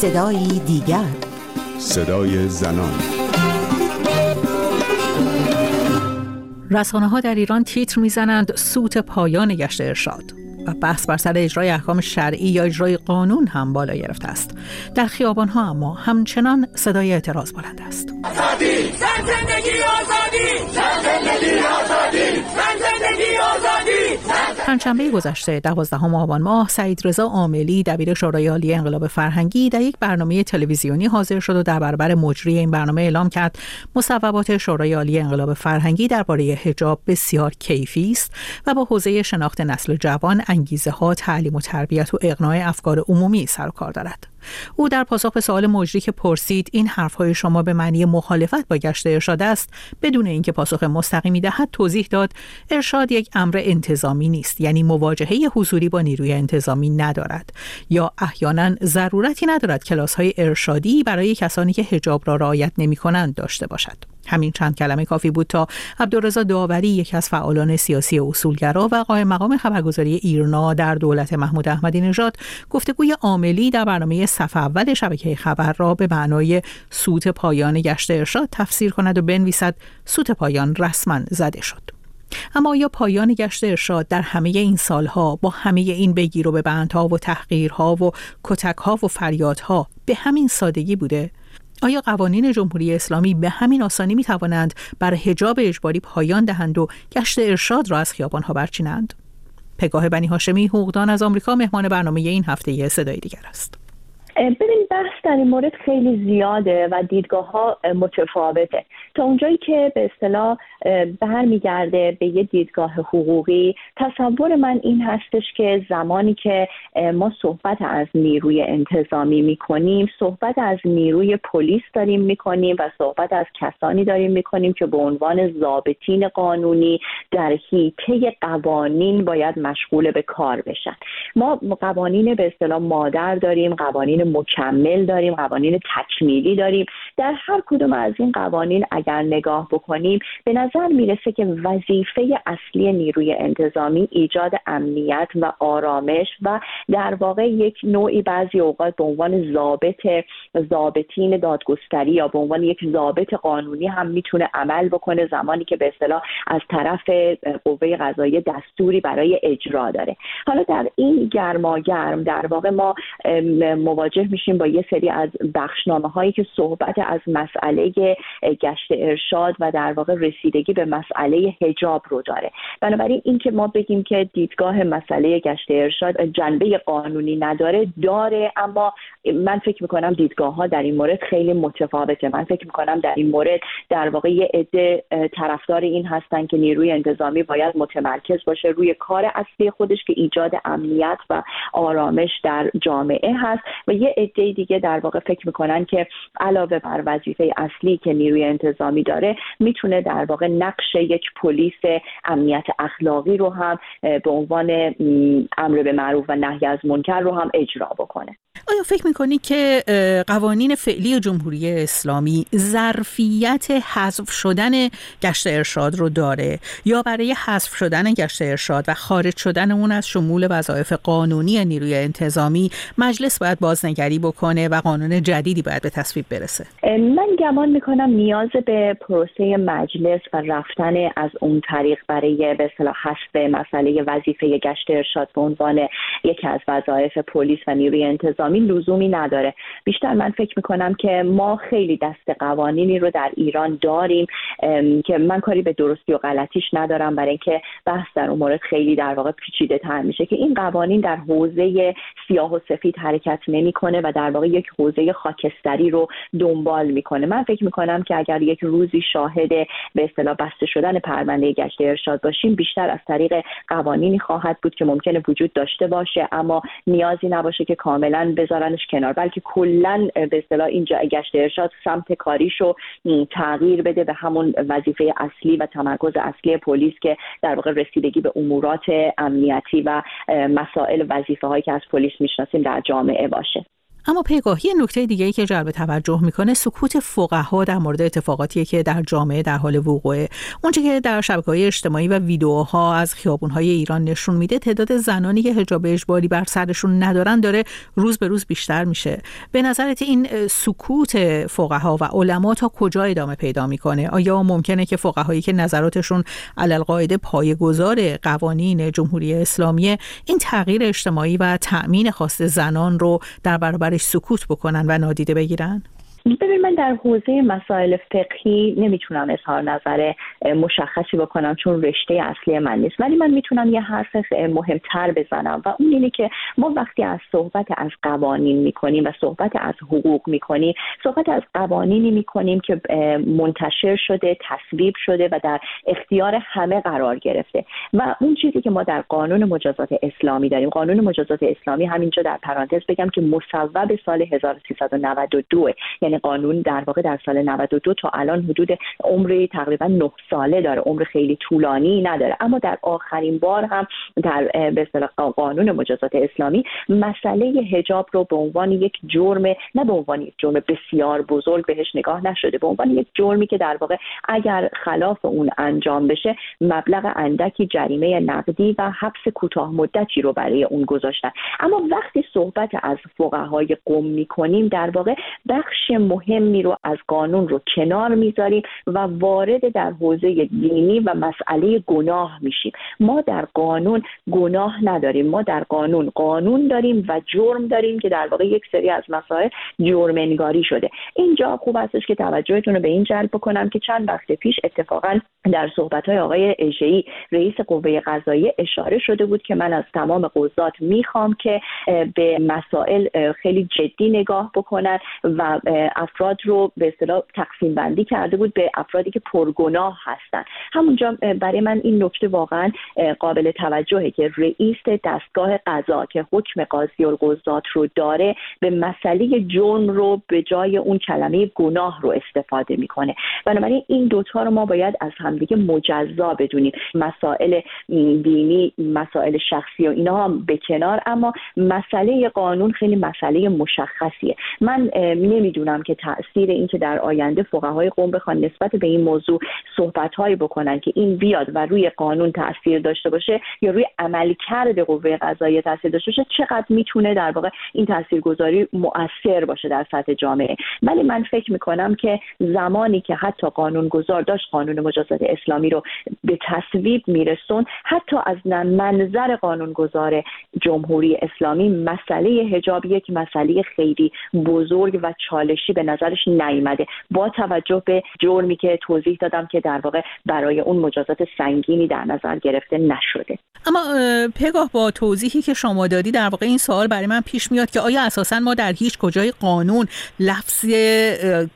صدایی دیگر. صدای زنان. رسانه ها در ایران تیتر می‌زنند سوت پایان گشت ارشاد و بحث بر سر اجرای احکام شرعی یا اجرای قانون هم بالا گرفته است. در خیابان ها اما همچنان صدای اعتراض بلند است. آزادی! زندگی آزادی! زندگی آزادی زندگی آزادی! پنجشنبه گذشته دوازدهم آبان ماه سعید رضا عاملی دبیر شورای عالی انقلاب فرهنگی در یک برنامه تلویزیونی حاضر شد و در برابر مجری این برنامه اعلام کرد. مصوبات شورای عالی انقلاب فرهنگی درباره حجاب بسیار کیفی است و با حوزه شناخت نسل جوان انگیزه ها تعلیم و تربیت و اقناع افکار عمومی سر و کار دارد. او در پاسخ به سوال مجری که پرسید این حرفهای شما به معنی مخالفت با گشت ارشاد است؟ بدون اینکه پاسخ مستقیمی دهد توضیح داد ارشاد یک امر انتظامی نیست یعنی مواجهه حضوری با نیروی انتظامی ندارد یا احیانا ضرورتی ندارد کلاس های ارشادی برای کسانی که حجاب را رعایت نمی کنند داشته باشد. همین چند کلمه کافی بود تا عبدالرضا داوری یکی از فعالان سیاسی اصولگرا و قائم مقام خبرگزاری ایرنا در دولت محمود احمدی نژاد گفتگوی عاملی در برنامه صف اول شبکه خبر را به معنای سوت پایان گشت ارشاد تفسیر کند و بنویسد سوت پایان رسما زده شد. اما آیا پایان گشت ارشاد در همه این سالها با همه این بگیر و به بندها و تحقیرها و کتکها و فریادها به همین سادگی بوده آیا قوانین جمهوری اسلامی به همین آسانی می توانند بر حجاب اجباری پایان دهند و گشت ارشاد را از خیابانها برچینند؟ پگاه بنی هاشمی حقوقدان از آمریکا مهمان برنامه این هفته صدای دیگر است. ببین بحث در این مورد خیلی زیاده و دیدگاه ها متفاوته. تا اونجایی که به اصطلاح برمیگرده به یه دیدگاه حقوقی تصور من این هستش که زمانی که ما صحبت از نیروی انتظامی می‌کنیم صحبت از نیروی پلیس داریم می‌کنیم و صحبت از کسانی داریم می‌کنیم که به عنوان ضابطین قانونی در حیطه قوانین باید مشغول به کار بشن. ما قوانین به اصطلاح مادر داریم قوانین مکمل داریم قوانین تکمیلی داریم. در هر کدوم از این قوانین اگر نگاه بکنیم به نظر می‌رسه که وظیفه اصلی نیروی انتظامی ایجاد امنیت و آرامش و در واقع یک نوعی بعضی اوقات به عنوان ضابط ضابطین دادگستری یا به عنوان یک ضابط قانونی هم می‌تونه عمل بکنه زمانی که به اصطلاح از طرف قوه قضایی دستوری برای اجرا داره. حالا در این گرماگرم در واقع ما مواجه میشیم با یه سری از بخشنامه هایی که صحبت از مسئله گشت ارشاد و در واقع رسیدگی به مسئله هجاب رو داره. بنابراین اینکه ما بگیم که دیدگاه مسئله گشت ارشاد جنبه قانونی نداره داره اما من فکر می‌کنم دیدگاه ها در این مورد خیلی متفاوته. من فکر می‌کنم در این مورد در واقع یه عده طرفدار این هستن که نیروی انتظامی باید متمرکز باشه. روی کار اصلی خودش که ایجاد امنیت و آرامش در جامعه هست و یه عده دیگه در واقع فکر می‌کنن که علاوه بر وظیفه اصلی که نیروی انتظامی داره می‌تونه در واقع نقش یک پلیس امنیت اخلاقی رو هم به عنوان امر به معروف و نهی از منکر رو هم اجرا بکنه. آیا فکر می‌کنی که قوانین فعلی جمهوری اسلامی ظرفیت حذف شدن گشت ارشاد رو داره یا برای حذف شدن گشت ارشاد و خارج شدن اون از شمول وظایف قانونی نیروی انتظامی مجلس باید بازنگری بکنه و قانون جدیدی باید به تصویب برسه. من گمان می‌کنم نیاز به پروسه مجلس و رفتن از اون طریق برای به اصطلاح حذف مسئله وظیفه گشت ارشاد به عنوان یکی از وظایف پلیس و نیروی انتظامی لزومی نداره. بیشتر من فکر می‌کنم که ما خیلی دست قوانینی رو در ایران داریم که من کاری به درستی و غلطیش ندارم برای اینکه بحث در مورد خیلی در واقع پیچیده تر میشه که این قوانین در حوزه سیاه و سفید حرکت نمی‌کنه و در واقع یک حوزه خاکستری رو دنبال می‌کنه. من فکر می‌کنم که اگر یک روزی شاهد به اصطلاح بسته شدن پرونده گشت ارشاد باشیم بیشتر از طریق قوانینی خواهد بود که ممکنه وجود داشته باشه. اما نیازی نباشه که کاملا بذارنش کنار بلکه کلا به اصطلاح اینجا گشت ارشاد سمت کاریشو تغییر بده به همون وظیفه اصلی و تمرکز اصلی پلیس که در واقع رسیدگی به امورات امنیتی و مسائل وظیفه هایی که از پلیس می‌شناسیم در جامعه باشه. اما پیگاه یه نکته دیگه ای که جلب توجه می‌کنه سکوت فقها در مورد اتفاقاتی که در جامعه در حال وقوعه. اونچه که در شبکه های اجتماعی و ویدیوها از خیابون های ایران نشون میده تعداد زنانی که حجاب اجباری بر سرشون ندارن داره روز به روز بیشتر میشه. به نظرت این سکوت فقها و علما تا کجا ادامه پیدا می‌کنه؟ آیا ممکنه که فقهایی که نظراتشون علل پایه‌گذار قوانین جمهوری اسلامی این تغییر اجتماعی و تأمین خواست زنان رو در سکوت بکنن و نادیده بگیرن؟ ببین من در حوزه مسائل فقهی نمی‌تونم اظهار نظر مشخصی بکنم چون رشته اصلی من نیست. ولی من می‌تونم یه حرف مهمتر بزنم و اون اینه که ما وقتی از صحبت از قوانین می‌کنیم و صحبت از حقوق می‌کنیم صحبت از قوانینی می‌کنیم که منتشر شده تصویب شده و در اختیار همه قرار گرفته. و اون چیزی که ما در قانون مجازات اسلامی داریم قانون مجازات اسلامی همینجا در پرانتز بگم که مصوب سال 1392 یعنی قانون در واقع در سال 92 تا الان حدود عمری تقریبا 9 ساله داره عمر خیلی طولانی نداره. اما در آخرین بار هم در به قانون مجازات اسلامی مسئله حجاب رو به عنوان یک جرم نه به عنوان یک جرم بسیار بزرگ بهش نگاه نشده به عنوان یک جرمی که در واقع اگر خلاف اون انجام بشه مبلغ اندکی جریمه نقدی و حبس کوتاه مدتی رو برای اون گذاشتن. اما وقتی صحبت از فقهای قم می‌کنیم در واقع بخش مهمی رو از قانون رو کنار می‌ذاریم و وارد در دینی و مسئله گناه میشیم. ما در قانون گناه نداریم. ما در قانون قانون داریم و جرم داریم که در واقع یک سری از مسائل جرم انگاری شده. اینجا خوب استش که توجهتون رو به این جلب بکنم که چند وقت پیش اتفاقا در صحبت های آقای اژه‌ای رئیس قوه قضاییه اشاره شده بود که من از تمام قضات می‌خوام که به مسائل خیلی جدی نگاه بکنن و افراد رو به اصطلاح تقسیم بندی کرده بود به افرادی که پرگناه هستن. همونجا برای من این نکته واقعا قابل توجهه که رئیس دستگاه قضا که حکم قاضی القضات رو داره به مسئله جرم رو به جای اون کلمه گناه رو استفاده می‌کنه. بنابراین این دوتا رو ما باید از همدیگه مجزا بدونیم. مسائل دینی مسائل شخصی و اینا هم به کنار اما مسئله قانون خیلی مسئله مشخصیه. من نمی‌دونم که تاثیر این که در آینده فقهای قوم بخوان نسبت به این موضوع صحبت هایی بکنن که این بیاد و روی قانون تاثیر داشته باشه یا روی عملکرد قوه قضاییه تاثیر داشته باشه چقدر می‌تونه در واقع این تاثیرگذاری مؤثر باشه در سطح جامعه. ولی من فکر می‌کنم که زمانی که حتی قانون گذار داشت قانون مجازات اسلامی رو به تصویب میرسون حتی از منظر قانونگذار جمهوری اسلامی مسئله حجاب یک مسئله خیلی بزرگ و چالشی به نظرش نیامده با توجه به جرمی که توضیح دادم که در واقع برای اون مجازات سنگینی در نظر گرفته نشده. اما پگاه با توضیحی که شما دادی در واقع این سوال برای من پیش میاد که آیا اساسا ما در هیچ کجای قانون لفظ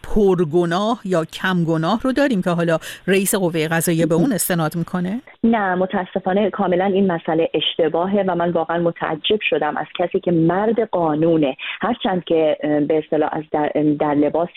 پرگناه یا کمگناه رو داریم که حالا رئیس قوه قضاییه به اون استناد می‌کنه؟ نه متاسفانه کاملا این مسئله اشتباهه و من واقعا متعجب شدم از کسی که مرد قانونه. هرچند که به اصطلاح از در, در لباس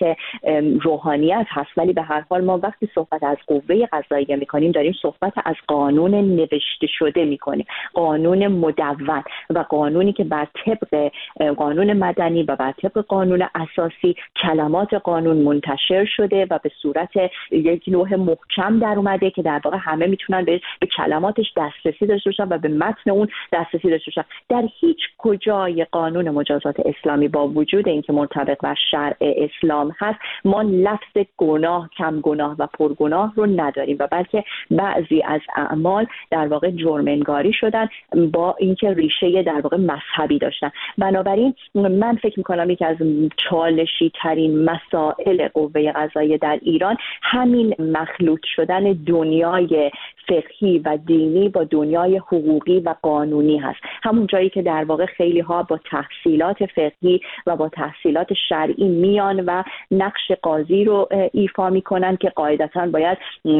روحانیت هست ولی به هر حال ما وقتی صحبت از قوه قضاییه می‌کنیم داریم صحبت از قانون نوشته شده می‌کنیم. قانون مدون و قانونی که بر طبق قانون مدنی و بر طبق قانون اساسی کلمات قانون منتشر شده و به صورت یک نوع محکم در اومده که در واقع همه می‌تونن به, به کلماتش دسترسی داشته باشن و به متن اون دسترسی داشته باشن در هیچ کجای قانون مجازات اسلامی با وجود اینکه مرتبط بر شرع اسلام هست ما لفظ گناه کم گناه و پرگناه رو نداریم و بلکه بعضی از اعمال در واقع جرمنگاری شدن با اینکه ریشه در واقع مذهبی داشتن. بنابراین من فکر می‌کنم یکی از چالشی ترین مسائل قوه قضایی در ایران همین مخلوط شدن دنیای فقهی و دینی با دنیای حقوقی و قانونی هست. همون جایی که در واقع خیلی ها با تحصیلات فقهی و با تحصیلات شرعی میان و نقش قاضی رو ایفا می‌کنن که قاعدتا باید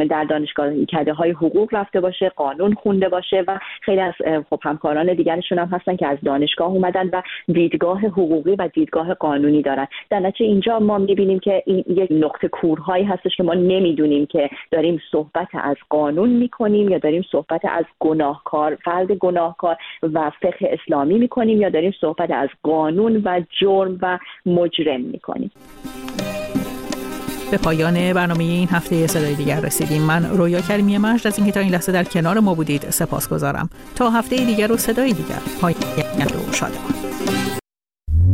در دانشگاه کده های حقوق رفته باشه قانون خونده باشه و خیلی از خب همکاران دیگرشون هم هستن که از دانشگاه اومدن و دیدگاه حقوقی و دیدگاه قانونی دارن. در نتیجه اینجا ما می‌بینیم که این یک نقطه کورهایی هستش که ما نمی‌دونیم که داریم صحبت از قانون می‌کنیم. یا داریم صحبت از گناهکار فرد گناهکار و فقه اسلامی می‌کنیم یا داریم صحبت از قانون و جرم و مجرم می‌کنیم؟ به پایان برنامه این هفته صدای دیگر رسیدیم. من رویا کریمی مجد از اینکه تا این لحظه در کنار ما بودید سپاس گذارم تا هفته دیگر و صدای دیگر. پایان و شادمان.